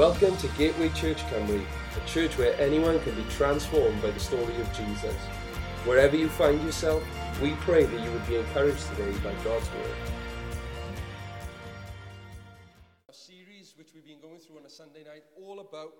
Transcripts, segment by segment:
Welcome to Gateway Church Cymru, a church where anyone can be transformed by the story of Jesus. Wherever you find yourself, we pray that you would be encouraged today by God's word. A series which we've been going through on a Sunday night, all about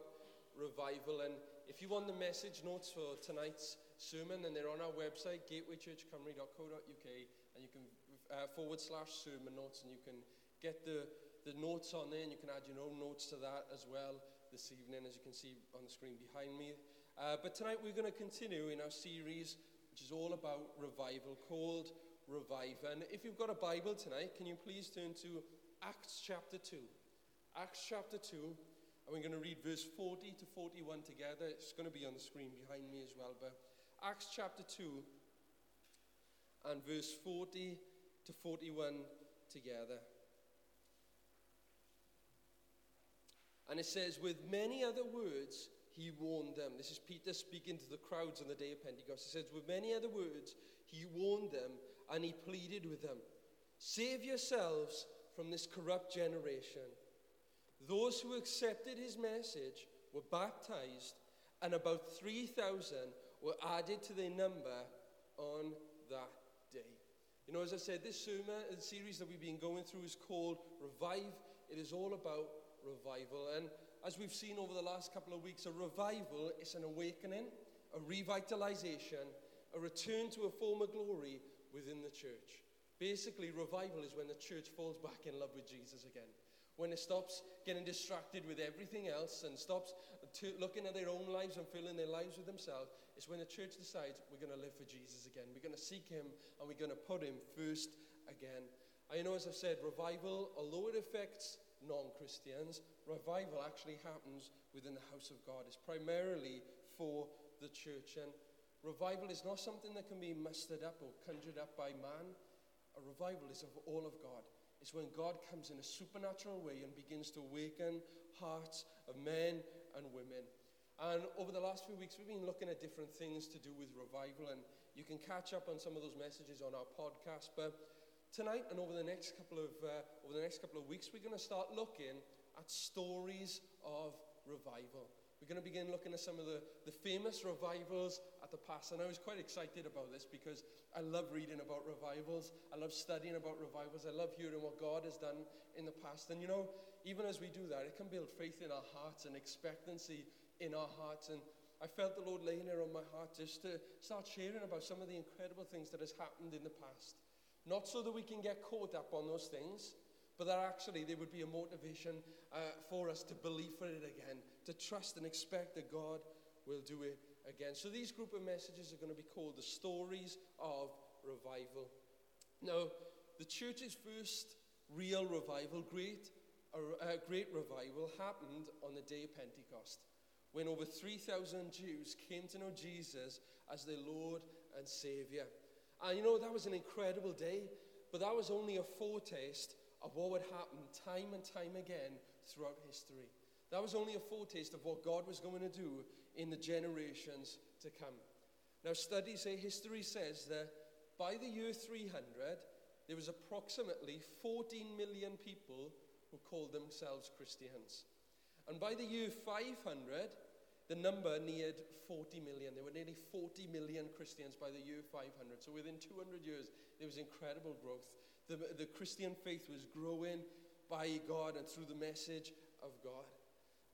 revival. And if you want the message notes for tonight's sermon, then they're on our website, gatewaychurchcymru.co.uk, and you can uh, forward slash sermon notes, and you can get the the notes on there, and you can add your own notes to that as well this evening, as you can see on the screen behind me. Uh, but tonight we're going to continue in our series, which is all about revival, called Revive. And if you've got a Bible tonight, can you please turn to Acts chapter 2? Acts chapter 2, and we're going to read verse 40 to 41 together. It's going to be on the screen behind me as well. But Acts chapter 2 and verse 40 to 41 together. And it says, with many other words, he warned them. This is Peter speaking to the crowds on the day of Pentecost. He says, with many other words, he warned them and he pleaded with them Save yourselves from this corrupt generation. Those who accepted his message were baptized, and about 3,000 were added to their number on that day. You know, as I said, this sermon, the series that we've been going through is called Revive. It is all about revival. And as we've seen over the last couple of weeks, a revival is an awakening, a revitalization, a return to a former glory within the church. Basically, revival is when the church falls back in love with Jesus again. When it stops getting distracted with everything else and stops looking at their own lives and filling their lives with themselves, it's when the church decides we're going to live for Jesus again. We're going to seek Him and we're going to put Him first again. I know, as I've said, revival, although it affects non Christians, revival actually happens within the house of God. It's primarily for the church. And revival is not something that can be mustered up or conjured up by man. A revival is of all of God. It's when God comes in a supernatural way and begins to awaken hearts of men and women. And over the last few weeks, we've been looking at different things to do with revival, and you can catch up on some of those messages on our podcast. But tonight and over the next couple of uh, over the next couple of weeks, we're going to start looking at stories of revival. We're going to begin looking at some of the, the famous revivals at the past. And I was quite excited about this because I love reading about revivals. I love studying about revivals. I love hearing what God has done in the past. And you know, even as we do that, it can build faith in our hearts and expectancy in our hearts. And I felt the Lord laying it on my heart just to start sharing about some of the incredible things that has happened in the past. Not so that we can get caught up on those things, but that actually there would be a motivation uh, for us to believe for it again, to trust and expect that God will do it again. So these group of messages are going to be called the stories of revival. Now, the church's first real revival, great, uh, great revival, happened on the day of Pentecost, when over 3,000 Jews came to know Jesus as their Lord and Savior. And you know, that was an incredible day, but that was only a foretaste of what would happen time and time again throughout history. That was only a foretaste of what God was going to do in the generations to come. Now, studies say, history says that by the year 300, there was approximately 14 million people who called themselves Christians. And by the year 500, the number neared 40 million. There were nearly 40 million Christians by the year 500. So within 200 years, there was incredible growth. The, the Christian faith was growing by God and through the message of God.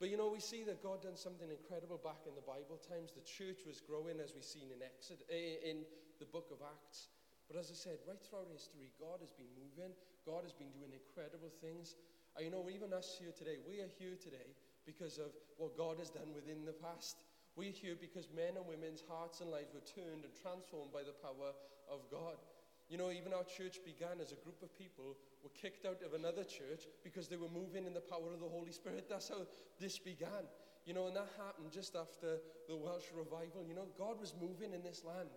But you know, we see that God done something incredible back in the Bible times. The church was growing, as we've seen in Exodus, eh, in the book of Acts. But as I said, right throughout history, God has been moving. God has been doing incredible things. And you know, even us here today, we are here today because of what God has done within the past. We're here because men and women's hearts and lives were turned and transformed by the power of God. You know, even our church began as a group of people were kicked out of another church because they were moving in the power of the Holy Spirit. That's how this began. You know, and that happened just after the Welsh revival. You know, God was moving in this land.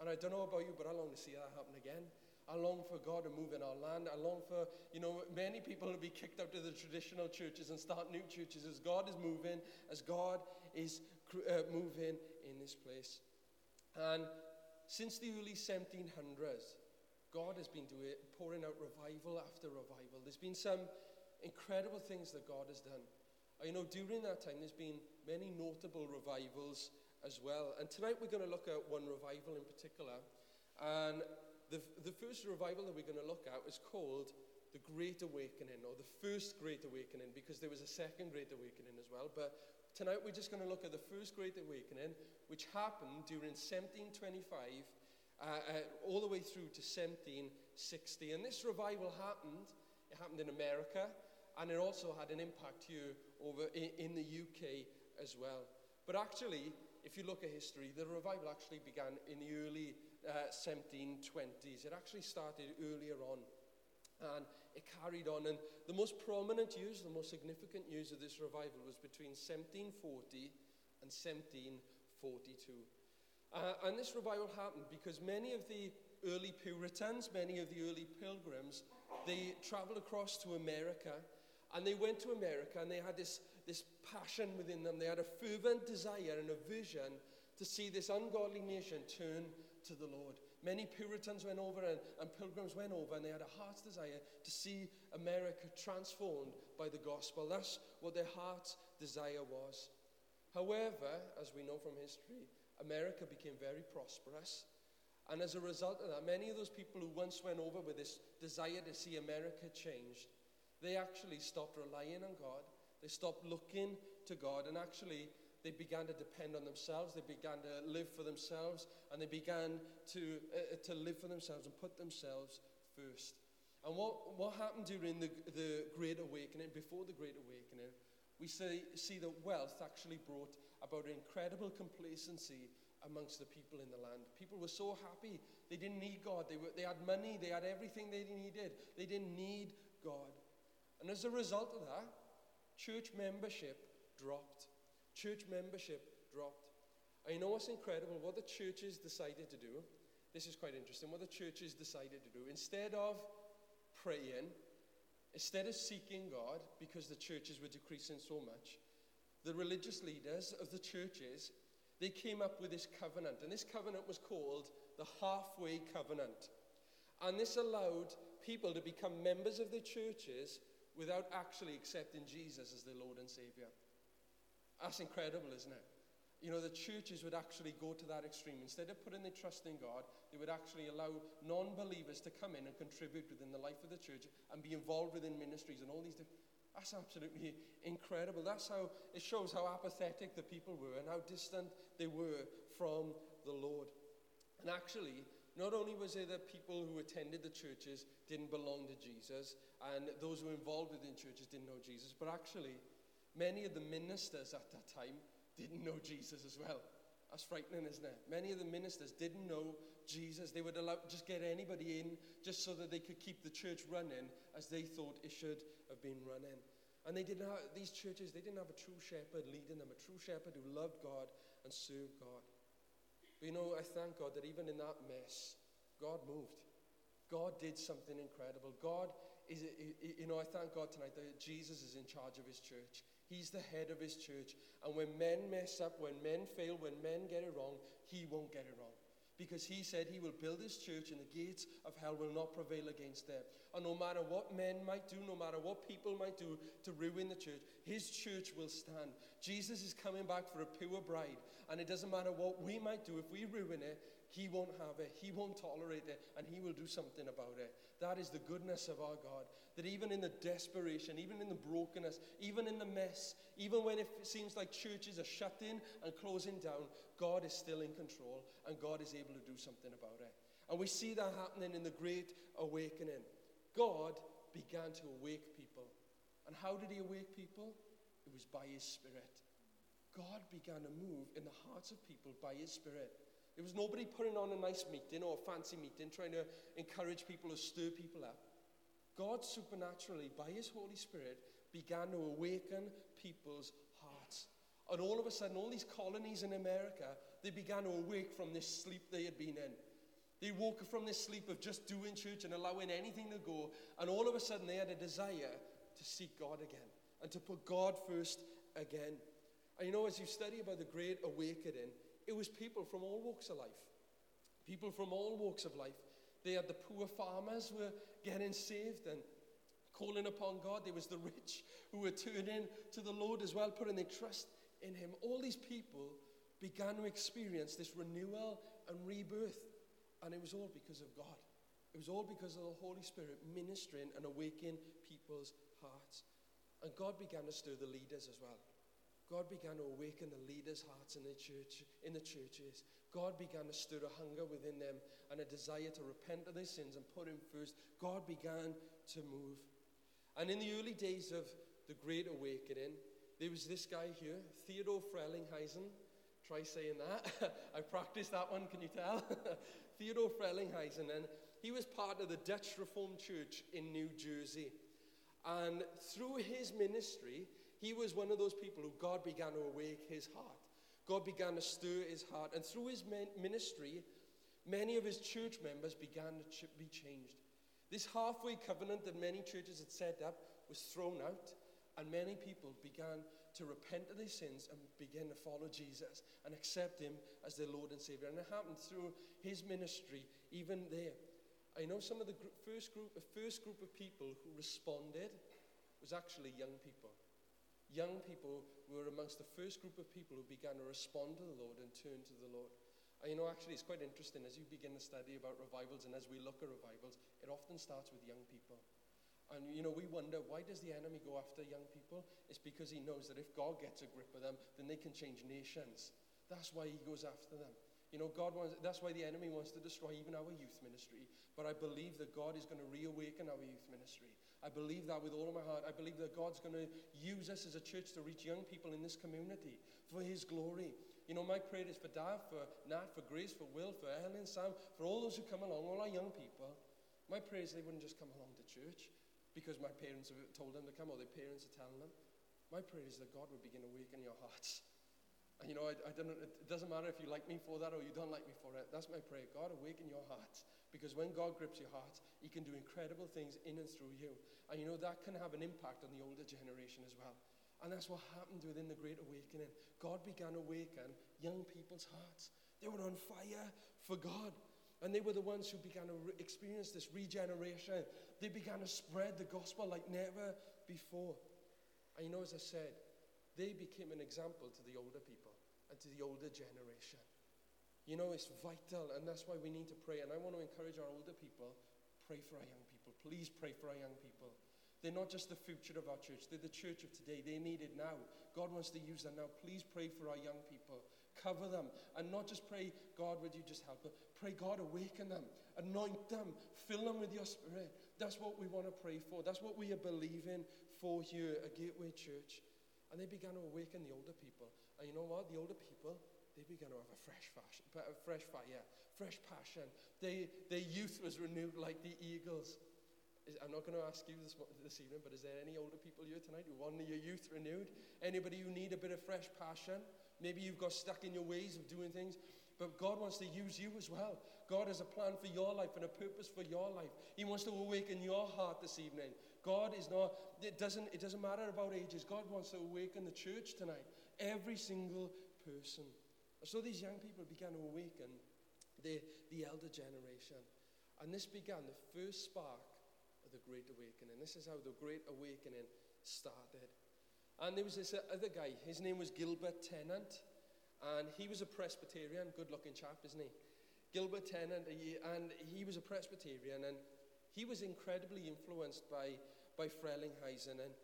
And I don't know about you, but I long to see that happen again. I long for God to move in our land. I long for, you know, many people to be kicked out of the traditional churches and start new churches as God is moving, as God is uh, moving in this place. And since the early 1700s, God has been doing, pouring out revival after revival. There's been some incredible things that God has done. I know during that time there's been many notable revivals as well. And tonight we're going to look at one revival in particular. And the, the first revival that we're going to look at is called the Great Awakening, or the first Great Awakening, because there was a second Great Awakening as well. But tonight we're just going to look at the first Great Awakening, which happened during 1725 uh, uh, all the way through to 1760. And this revival happened, it happened in America, and it also had an impact here over in, in the UK as well. But actually, if you look at history, the revival actually began in the early uh, 1720s. It actually started earlier on. And it carried on. And the most prominent use, the most significant use of this revival was between 1740 and 1742. Uh, and this revival happened because many of the early Puritans, many of the early pilgrims, they traveled across to America and they went to America and they had this, this passion within them. They had a fervent desire and a vision to see this ungodly nation turn to the Lord. Many Puritans went over and, and pilgrims went over and they had a heart's desire to see America transformed by the gospel. That's what their heart's desire was. However, as we know from history, America became very prosperous. And as a result of that, many of those people who once went over with this desire to see America changed they actually stopped relying on God. They stopped looking to God and actually they began to depend on themselves. They began to live for themselves and they began to, uh, to live for themselves and put themselves first. And what, what happened during the, the Great Awakening, before the Great Awakening, we see, see that wealth actually brought about an incredible complacency amongst the people in the land. People were so happy. They didn't need God. They, were, they had money. They had everything they needed. They didn't need God. And as a result of that, church membership dropped. Church membership dropped. And you know what's incredible? What the churches decided to do, this is quite interesting, what the churches decided to do, instead of praying, instead of seeking God, because the churches were decreasing so much, the religious leaders of the churches, they came up with this covenant. And this covenant was called the halfway covenant. And this allowed people to become members of the churches without actually accepting Jesus as their Lord and Savior. That's incredible, isn't it? You know, the churches would actually go to that extreme. Instead of putting their trust in God, they would actually allow non believers to come in and contribute within the life of the church and be involved within ministries and all these different. That's absolutely incredible. That's how it shows how apathetic the people were and how distant they were from the Lord. And actually, not only was it that people who attended the churches didn't belong to Jesus, and those who were involved within churches didn't know Jesus, but actually, many of the ministers at that time didn't know Jesus as well. That's frightening, isn't it? Many of the ministers didn't know Jesus. They would allow just get anybody in just so that they could keep the church running as they thought it should have been running. And they didn't have, these churches, they didn't have a true shepherd leading them, a true shepherd who loved God and served God. But you know, I thank God that even in that mess, God moved. God did something incredible. God is, you know, I thank God tonight that Jesus is in charge of his church. He's the head of his church. And when men mess up, when men fail, when men get it wrong, he won't get it wrong because he said he will build his church and the gates of hell will not prevail against them. And no matter what men might do, no matter what people might do to ruin the church, his church will stand. Jesus is coming back for a pure bride. And it doesn't matter what we might do, if we ruin it, he won't have it, He won't tolerate it, and He will do something about it. That is the goodness of our God. That even in the desperation, even in the brokenness, even in the mess, even when it seems like churches are shutting and closing down, God is still in control, and God is able to do something about it. And we see that happening in the Great Awakening. God began to awake people. And how did He awake people? It was by His Spirit. God began to move in the hearts of people by His Spirit. It was nobody putting on a nice meeting or a fancy meeting trying to encourage people or stir people up. God supernaturally, by His Holy Spirit, began to awaken people's hearts. And all of a sudden, all these colonies in America, they began to awake from this sleep they had been in. They woke from this sleep of just doing church and allowing anything to go. And all of a sudden, they had a desire to seek God again and to put God first again. And you know, as you study about the Great Awakening, it was people from all walks of life. People from all walks of life. They had the poor farmers were getting saved and calling upon God. There was the rich who were turning to the Lord as well, putting their trust in Him. All these people began to experience this renewal and rebirth. And it was all because of God. It was all because of the Holy Spirit ministering and awakening people's hearts. And God began to stir the leaders as well. God began to awaken the leaders' hearts in the church, in the churches. God began to stir a hunger within them and a desire to repent of their sins and put Him first. God began to move. And in the early days of the Great Awakening, there was this guy here, Theodore Frelinghuysen. Try saying that. I practiced that one, can you tell? Theodore Frelinghuysen. And he was part of the Dutch Reformed Church in New Jersey. And through his ministry, he was one of those people who God began to awake his heart. God began to stir his heart. And through his ministry, many of his church members began to be changed. This halfway covenant that many churches had set up was thrown out, and many people began to repent of their sins and begin to follow Jesus and accept him as their Lord and Savior. And it happened through his ministry, even there. I know some of the first group, the first group of people who responded was actually young people. Young people were amongst the first group of people who began to respond to the Lord and turn to the Lord. And you know, actually, it's quite interesting as you begin to study about revivals and as we look at revivals, it often starts with young people. And you know, we wonder why does the enemy go after young people? It's because he knows that if God gets a grip of them, then they can change nations. That's why he goes after them. You know, God wants, that's why the enemy wants to destroy even our youth ministry. But I believe that God is going to reawaken our youth ministry. I believe that with all of my heart. I believe that God's going to use us as a church to reach young people in this community for His glory. You know, my prayer is for Dad, for Nat, for Grace, for Will, for Ellen, Sam, for all those who come along, all our young people. My prayer is they wouldn't just come along to church because my parents have told them to come or their parents are telling them. My prayer is that God would begin to awaken your hearts and you know, I, I don't, it doesn't matter if you like me for that or you don't like me for it. That's my prayer. God, awaken your hearts. Because when God grips your heart, He can do incredible things in and through you. And you know, that can have an impact on the older generation as well. And that's what happened within the Great Awakening. God began to awaken young people's hearts. They were on fire for God. And they were the ones who began to re- experience this regeneration. They began to spread the gospel like never before. And you know, as I said, they became an example to the older people and to the older generation. You know, it's vital, and that's why we need to pray. And I want to encourage our older people pray for our young people. Please pray for our young people. They're not just the future of our church, they're the church of today. They need it now. God wants to use them now. Please pray for our young people. Cover them. And not just pray, God, would you just help them? Pray, God, awaken them, anoint them, fill them with your spirit. That's what we want to pray for. That's what we are believing for here at Gateway Church. And they began to awaken the older people. And you know what? The older people, they began to have a fresh fashion, a fresh fire, fresh passion. They, their youth was renewed like the eagles. I'm not going to ask you this, this evening, but is there any older people here tonight who want your youth renewed? Anybody who need a bit of fresh passion? Maybe you've got stuck in your ways of doing things, but God wants to use you as well. God has a plan for your life and a purpose for your life. He wants to awaken your heart this evening. God is not, it doesn't, it doesn't matter about ages. God wants to awaken the church tonight. Every single person. So these young people began to awaken the, the elder generation. And this began the first spark of the Great Awakening. This is how the Great Awakening started. And there was this other guy, his name was Gilbert Tennent, and he was a Presbyterian, good looking chap, isn't he? Gilbert Tennent, and he was a Presbyterian, and he was incredibly influenced by, by Frelinghuysen, and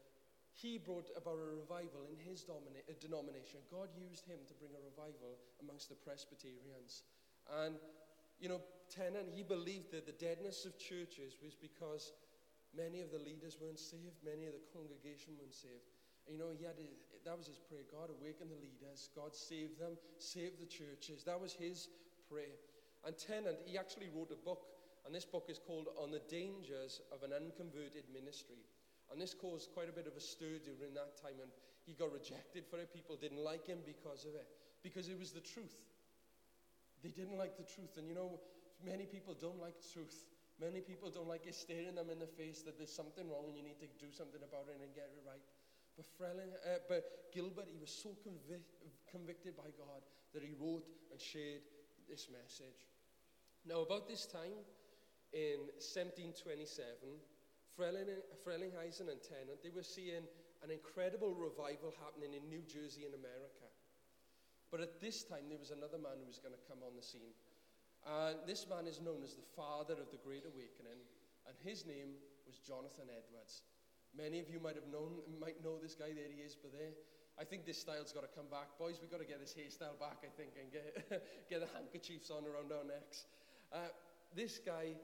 he brought about a revival in his domina- uh, denomination. God used him to bring a revival amongst the Presbyterians. And, you know, Tennent, he believed that the deadness of churches was because many of the leaders weren't saved, many of the congregation weren't saved. You know, he had a, that was his prayer God, awaken the leaders, God, save them, save the churches. That was his prayer. And Tennent, he actually wrote a book and this book is called On the Dangers of an Unconverted Ministry. And this caused quite a bit of a stir during that time. And he got rejected for it. People didn't like him because of it, because it was the truth. They didn't like the truth. And you know, many people don't like truth. Many people don't like it staring them in the face that there's something wrong and you need to do something about it and get it right. But, Frelin, uh, but Gilbert, he was so convic- convicted by God that he wrote and shared this message. Now, about this time, in 1727, Frelinghuysen and Tennent, they were seeing an incredible revival happening in New Jersey in America. But at this time, there was another man who was going to come on the scene. And this man is known as the father of the Great Awakening, and his name was Jonathan Edwards. Many of you might have known, might know this guy. There he is, but there. I think this style's got to come back. Boys, we've got to get this hairstyle back, I think, and get, get the handkerchiefs on around our necks. Uh, this guy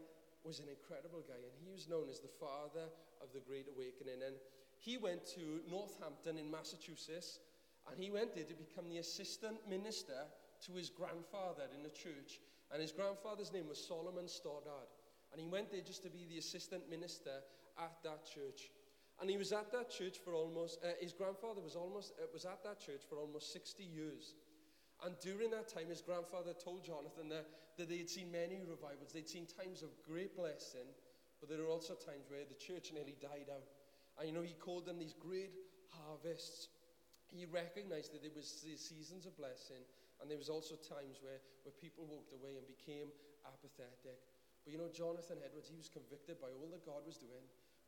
was an incredible guy, and he was known as the father of the Great Awakening. And he went to Northampton in Massachusetts, and he went there to become the assistant minister to his grandfather in the church. And his grandfather's name was Solomon Stoddard. And he went there just to be the assistant minister at that church. And he was at that church for almost, uh, his grandfather was, almost, uh, was at that church for almost 60 years. And during that time, his grandfather told Jonathan that, that they had seen many revivals. They'd seen times of great blessing, but there were also times where the church nearly died out. And you know, he called them these great harvests. He recognized that there was seasons of blessing, and there was also times where, where people walked away and became apathetic. But you know, Jonathan Edwards, he was convicted by all that God was doing.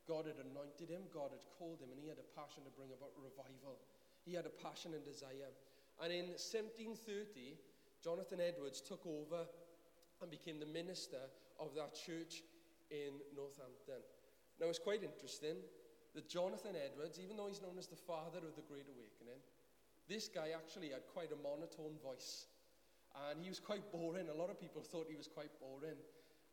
God had anointed him, God had called him, and he had a passion to bring about revival. He had a passion and desire. And in 1730, Jonathan Edwards took over and became the minister of that church in Northampton. Now, it's quite interesting that Jonathan Edwards, even though he's known as the father of the Great Awakening, this guy actually had quite a monotone voice. And he was quite boring. A lot of people thought he was quite boring.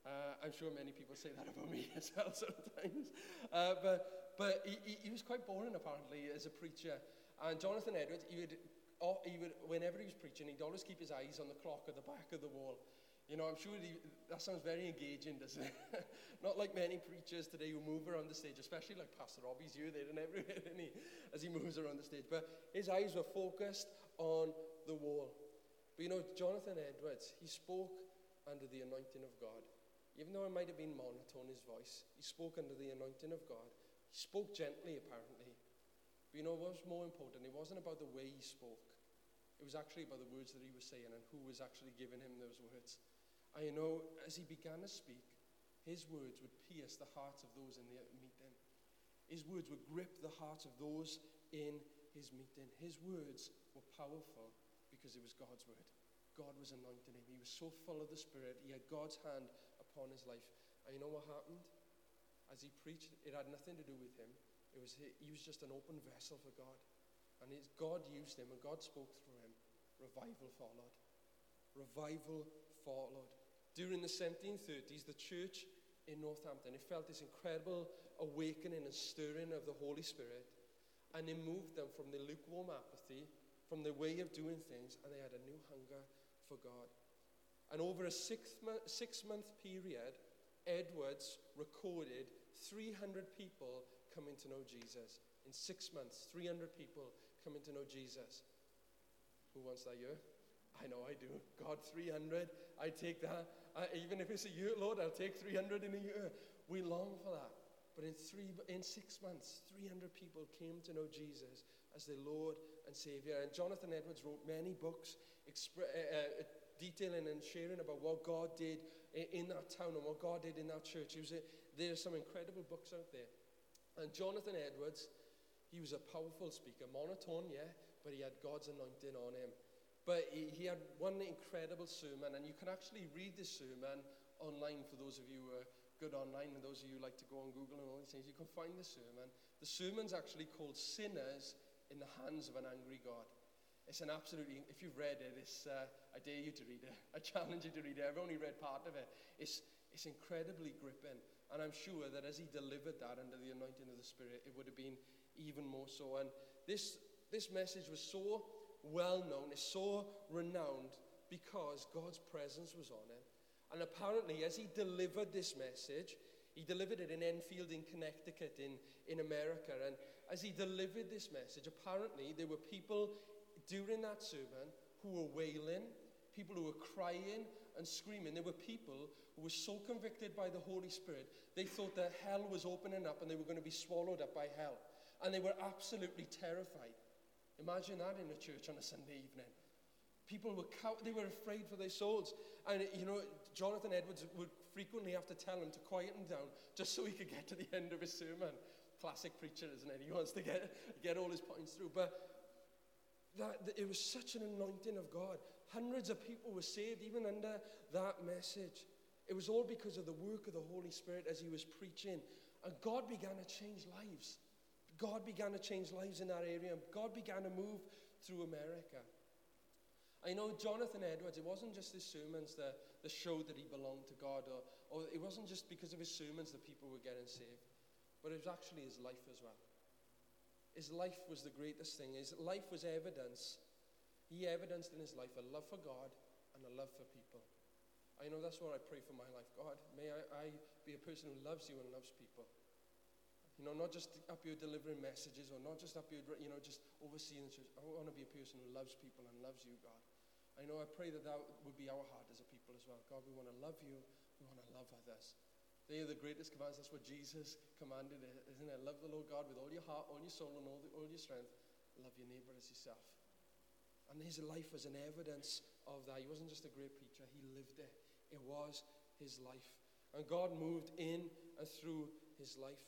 Uh, I'm sure many people say that about me as well sometimes. Uh, but but he, he, was quite boring, apparently, as a preacher. And Jonathan Edwards, he would, oh, he would, whenever he was preaching, he'd always keep his eyes on the clock at the back of the wall. You know, I'm sure he, that sounds very engaging, doesn't it? Not like many preachers today who move around the stage, especially like Pastor Robbie's here, there, and everywhere, isn't he, as he moves around the stage. But his eyes were focused on the wall. But you know, Jonathan Edwards, he spoke under the anointing of God. Even though it might have been monotone, his voice, he spoke under the anointing of God. He spoke gently, apparently. But you know what was more important? It wasn't about the way he spoke. It was actually by the words that he was saying and who was actually giving him those words. And you know, as he began to speak, his words would pierce the hearts of those in the meeting. His words would grip the hearts of those in his meeting. His words were powerful because it was God's word. God was anointing him. He was so full of the Spirit. He had God's hand upon his life. And you know what happened? As he preached, it had nothing to do with him. It was he was just an open vessel for God. And God used him and God spoke through him. Revival followed. Revival followed. During the 1730s, the church in Northampton, it felt this incredible awakening and stirring of the Holy Spirit. And it moved them from the lukewarm apathy, from the way of doing things, and they had a new hunger for God. And over a six month, six month period, Edwards recorded 300 people coming to know Jesus. In six months, 300 people coming to know Jesus. Who wants that year? I know I do. God, 300, I take that. Uh, even if it's a year, Lord, I'll take 300 in a year. We long for that. But in, three, in six months, 300 people came to know Jesus as their Lord and Savior. And Jonathan Edwards wrote many books expre- uh, uh, detailing and sharing about what God did in that town and what God did in that church. A, there are some incredible books out there. And Jonathan Edwards, he was a powerful speaker, monotone, yeah, but he had God's anointing on him. But he, he had one incredible sermon, and you can actually read this sermon online for those of you who are good online and those of you who like to go on Google and all these things. You can find the sermon. The sermon's actually called Sinners in the Hands of an Angry God. It's an absolutely, if you've read it, it's, uh, I dare you to read it. I challenge you to read it. I've only read part of it. It's, it's incredibly gripping. And I'm sure that as he delivered that under the anointing of the Spirit, it would have been even more so. And this, this message was so well known, it's so renowned because God's presence was on it. And apparently, as he delivered this message, he delivered it in Enfield, in Connecticut, in, in America. And as he delivered this message, apparently there were people during that sermon who were wailing, people who were crying and screaming. There were people who were so convicted by the Holy Spirit, they thought that hell was opening up and they were going to be swallowed up by hell. And they were absolutely terrified. Imagine that in a church on a Sunday evening. People were cow- they were afraid for their souls. And you know, Jonathan Edwards would frequently have to tell him to quiet him down just so he could get to the end of his sermon. Classic preacher, isn't it? He wants to get, get all his points through. But that, that it was such an anointing of God. Hundreds of people were saved even under that message. It was all because of the work of the Holy Spirit as he was preaching. And God began to change lives. God began to change lives in that area. God began to move through America. I know Jonathan Edwards, it wasn't just his sermons that, that showed that he belonged to God, or, or it wasn't just because of his sermons that people were getting saved, but it was actually his life as well. His life was the greatest thing. His life was evidence. He evidenced in his life a love for God and a love for people. I know that's what I pray for my life. God, may I, I be a person who loves you and loves people. You know, not just up here delivering messages or not just up here, you know, just overseeing the church. I want to be a person who loves people and loves you, God. I know I pray that that would be our heart as a people as well. God, we want to love you. We want to love others. They are the greatest commands. That's what Jesus commanded, isn't it? Love the Lord God with all your heart, all your soul, and all, the, all your strength. Love your neighbor as yourself. And his life was an evidence of that. He wasn't just a great preacher, he lived it. It was his life. And God moved in and through his life.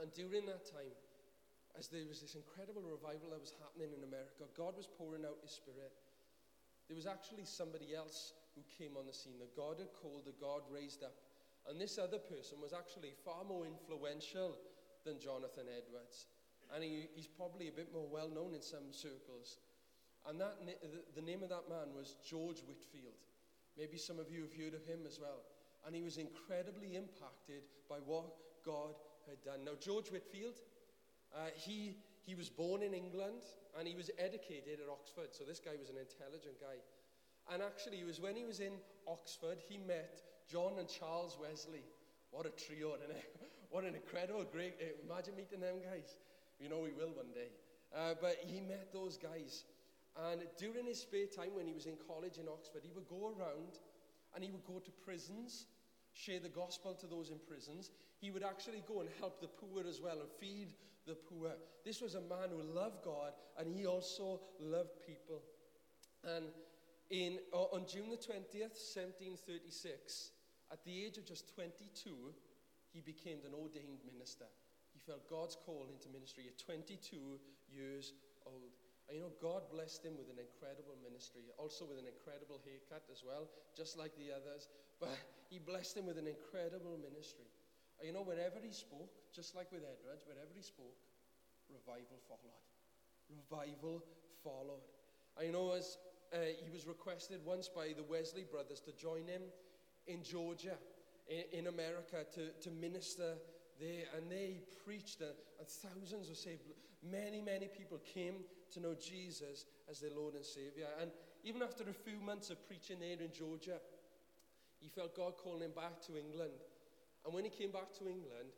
And during that time, as there was this incredible revival that was happening in America, God was pouring out His Spirit. There was actually somebody else who came on the scene that God had called, that God raised up. And this other person was actually far more influential than Jonathan Edwards. And he, he's probably a bit more well known in some circles. And that, the, name of that man was George Whitefield. Maybe some of you have heard of him as well. And he was incredibly impacted by what God had done. Now, George Whitefield, uh, he, he was born in England and he was educated at Oxford. So this guy was an intelligent guy. And actually, it was when he was in Oxford, he met John and Charles Wesley. What a trio? What an incredible, great. Eh, imagine meeting them guys. You know, we will one day. Uh, but he met those guys. And during his spare time when he was in college in Oxford, he would go around and he would go to prisons share the gospel to those in prisons. He would actually go and help the poor as well and feed the poor. This was a man who loved God and he also loved people. And in, on June the 20th, 1736, at the age of just 22, he became an ordained minister. He felt God's call into ministry at 22 years old. And you know, God blessed him with an incredible ministry, also with an incredible haircut as well, just like the others. But he blessed him with an incredible ministry. You know, wherever he spoke, just like with Edwards, wherever he spoke, revival followed. Revival followed. I know as uh, he was requested once by the Wesley brothers to join him in Georgia, in, in America, to, to minister there. And they preached, and, and thousands were saved. Many, many people came to know Jesus as their Lord and Savior. And even after a few months of preaching there in Georgia, he felt God calling him back to England. And when he came back to England,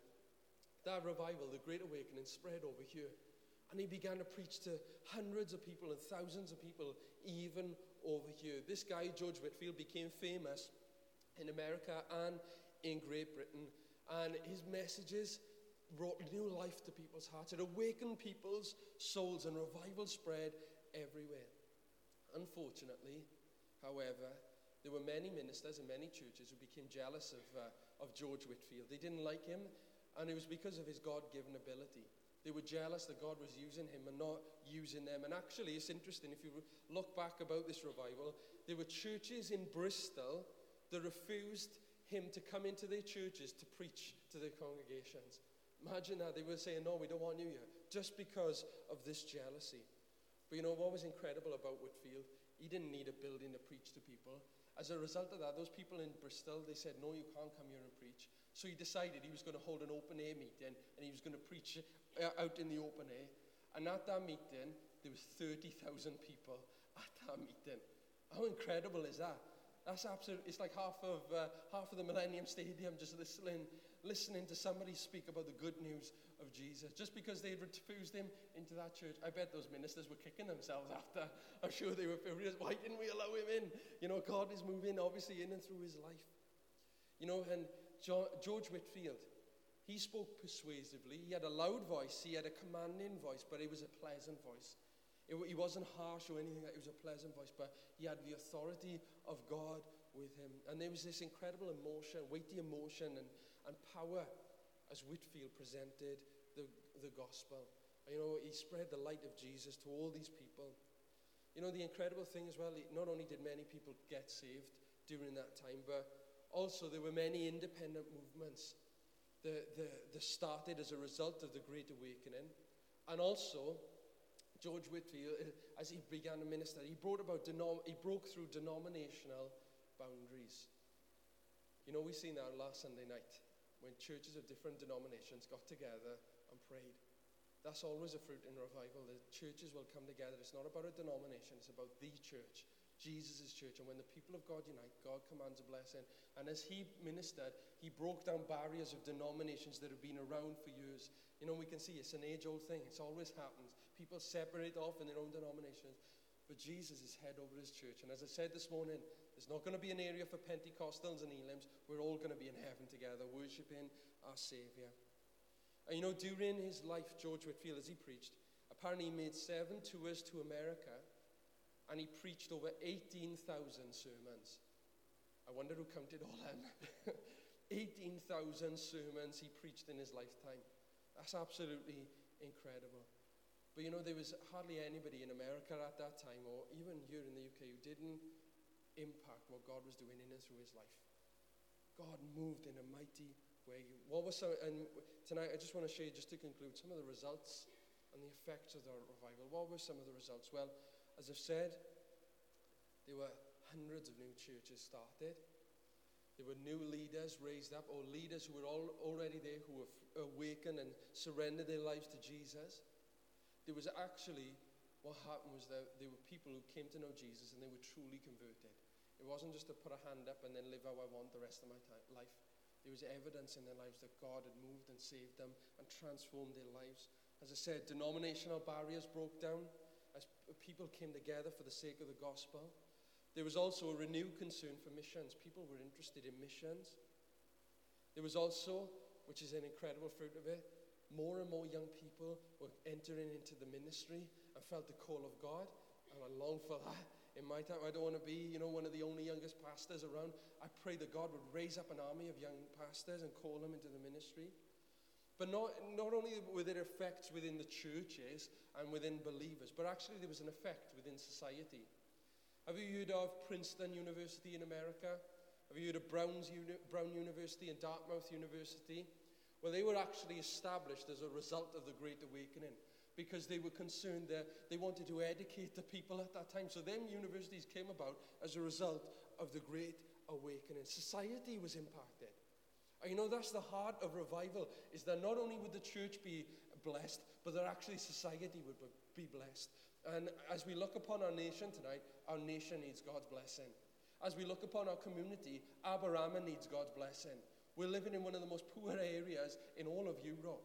that revival, the Great Awakening, spread over here. And he began to preach to hundreds of people and thousands of people, even over here. This guy, George Whitefield, became famous in America and in Great Britain. And his messages brought new life to people's hearts. It awakened people's souls, and revival spread everywhere. Unfortunately, however, there were many ministers and many churches who became jealous of, uh, of George Whitefield. They didn't like him, and it was because of his God given ability. They were jealous that God was using him and not using them. And actually, it's interesting if you look back about this revival, there were churches in Bristol that refused him to come into their churches to preach to their congregations. Imagine that. They were saying, No, we don't want you here, just because of this jealousy. But you know what was incredible about Whitefield? He didn't need a building to preach to people. As a result of that, those people in Bristol, they said, No, you can't come here and preach. So he decided he was going to hold an open air meeting and he was going to preach uh, out in the open air. And at that meeting, there was 30,000 people at that meeting. How incredible is that? That's absolutely, it's like half of, uh, half of the Millennium Stadium just listening, listening to somebody speak about the good news of Jesus. Just because they refused him into that church, I bet those ministers were kicking themselves after. I'm sure they were furious. Why didn't we allow him in? You know, God is moving obviously in and through his life. You know, and George Whitefield, he spoke persuasively. He had a loud voice, he had a commanding voice, but it was a pleasant voice. It, he wasn't harsh or anything, it was a pleasant voice, but he had the authority of God with him. And there was this incredible emotion, weighty emotion, and, and power as Whitefield presented the, the gospel. You know, he spread the light of Jesus to all these people. You know, the incredible thing as well, not only did many people get saved during that time, but also there were many independent movements that, that, that started as a result of the Great Awakening. And also, George Whitefield, uh, as he began to minister, he, brought about denom- he broke through denominational boundaries. You know, we've seen that last Sunday night when churches of different denominations got together and prayed. That's always a fruit in revival. The churches will come together. It's not about a denomination, it's about the church, Jesus' church. And when the people of God unite, God commands a blessing. And as he ministered, he broke down barriers of denominations that have been around for years. You know, we can see it's an age old thing, it's always happens. People separate off in their own denominations. But Jesus is head over his church. And as I said this morning, there's not going to be an area for Pentecostals and Elims. We're all going to be in heaven together, worshipping our Saviour. And you know, during his life, George Whitefield, as he preached, apparently he made seven tours to America and he preached over 18,000 sermons. I wonder who counted all them. 18,000 sermons he preached in his lifetime. That's absolutely incredible. But you know, there was hardly anybody in America at that time, or even here in the UK, who didn't impact what God was doing in and through his life. God moved in a mighty way. What was some, and tonight I just want to share, just to conclude, some of the results and the effects of the revival. What were some of the results? Well, as I've said, there were hundreds of new churches started. There were new leaders raised up, or leaders who were all, already there who were awakened and surrendered their lives to Jesus. There was actually, what happened was that there were people who came to know Jesus and they were truly converted. It wasn't just to put a hand up and then live how I want the rest of my life. There was evidence in their lives that God had moved and saved them and transformed their lives. As I said, denominational barriers broke down as people came together for the sake of the gospel. There was also a renewed concern for missions. People were interested in missions. There was also, which is an incredible fruit of it, more and more young people were entering into the ministry and felt the call of God. And I long for that in my time. I don't want to be, you know, one of the only youngest pastors around. I pray that God would raise up an army of young pastors and call them into the ministry. But not, not only were there effects within the churches and within believers, but actually there was an effect within society. Have you heard of Princeton University in America? Have you heard of Brown's Uni- Brown University and Dartmouth University? Well, they were actually established as a result of the Great Awakening because they were concerned that they wanted to educate the people at that time. So them universities came about as a result of the Great Awakening. Society was impacted. And you know, that's the heart of revival, is that not only would the church be blessed, but that actually society would be blessed. And as we look upon our nation tonight, our nation needs God's blessing. As we look upon our community, Aberaman needs God's blessing. We're living in one of the most poor areas in all of Europe.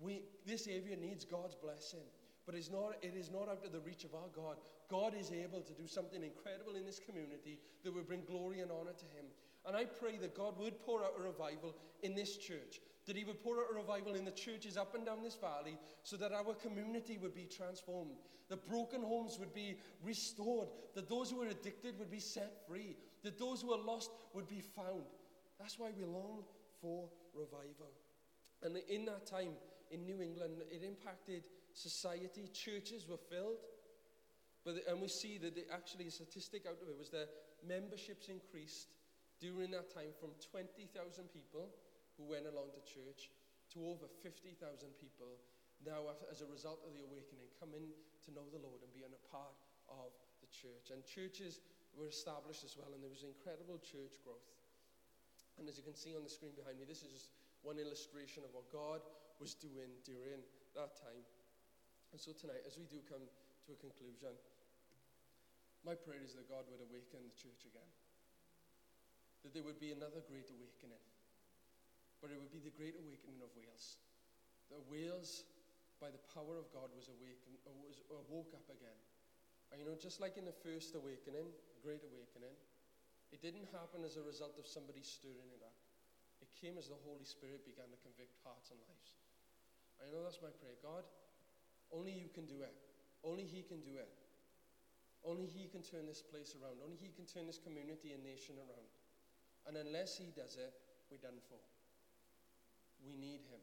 We, this area needs God's blessing. But it's not, it is not out of the reach of our God. God is able to do something incredible in this community that will bring glory and honor to Him. And I pray that God would pour out a revival in this church, that He would pour out a revival in the churches up and down this valley so that our community would be transformed, that broken homes would be restored, that those who are addicted would be set free, that those who are lost would be found. That's why we long for revival. And in that time, in New England, it impacted society. Churches were filled. But, and we see that actually a statistic out of it was that memberships increased during that time from 20,000 people who went along to church to over 50,000 people now as a result of the awakening coming to know the Lord and being a part of the church. And churches were established as well and there was incredible church growth. And as you can see on the screen behind me, this is just one illustration of what God was doing during that time. And so tonight, as we do come to a conclusion, my prayer is that God would awaken the church again. That there would be another great awakening. But it would be the great awakening of Wales. That Wales, by the power of God, was, awakened, uh, was uh, woke up again. And you know, just like in the first awakening, great awakening, it didn't happen as a result of somebody stirring it up. It came as the Holy Spirit began to convict hearts and lives. I know that's my prayer. God, only you can do it. Only He can do it. Only He can turn this place around. Only He can turn this community and nation around. And unless He does it, we're done for. We need Him.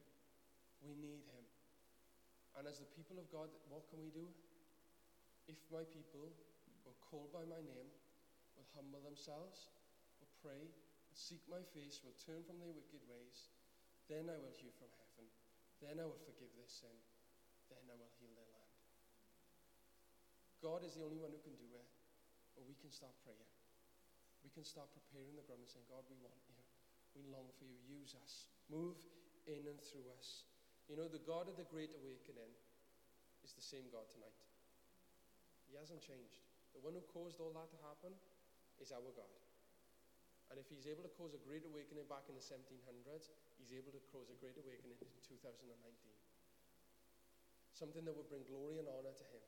We need Him. And as the people of God, what can we do? If my people are called by my name will humble themselves, will pray, will seek my face, will turn from their wicked ways, then I will hear from heaven. Then I will forgive their sin. Then I will heal their land. God is the only one who can do it. But we can start praying. We can start preparing the ground and saying, God, we want you. We long for you. Use us. Move in and through us. You know, the God of the Great Awakening is the same God tonight. He hasn't changed. The one who caused all that to happen is our God. And if he's able to cause a great awakening back in the 1700s, he's able to cause a great awakening in 2019. Something that would bring glory and honor to him.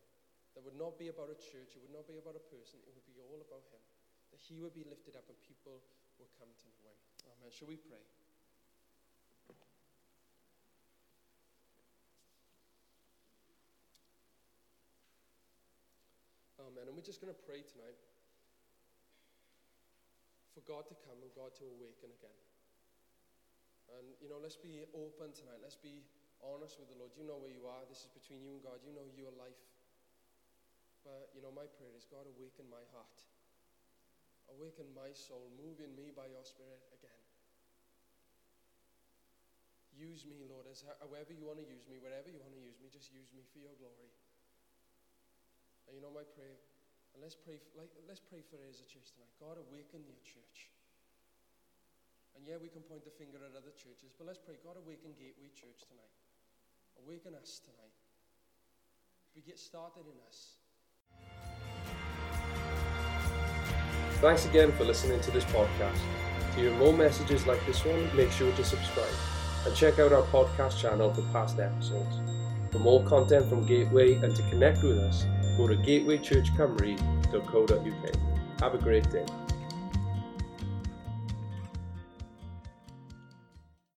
That would not be about a church, it would not be about a person, it would be all about him. That he would be lifted up and people would come to know him. Amen. Shall we pray? Amen. And we're just going to pray tonight for God to come and God to awaken again. And, you know, let's be open tonight. Let's be honest with the Lord. You know where you are. This is between you and God. You know your life. But, you know, my prayer is God, awaken my heart. Awaken my soul. Move in me by your Spirit again. Use me, Lord, as however you want to use me, wherever you want to use me, just use me for your glory. And you know my prayer, and let's pray, like, let's pray for it as a church tonight. God, awaken your church. And yeah, we can point the finger at other churches, but let's pray, God, awaken Gateway Church tonight. Awaken us tonight. We get started in us. Thanks again for listening to this podcast. To hear more messages like this one, make sure to subscribe and check out our podcast channel for past episodes. For more content from Gateway and to connect with us, go to gatewaychurchcymru.co.uk. Have a great day.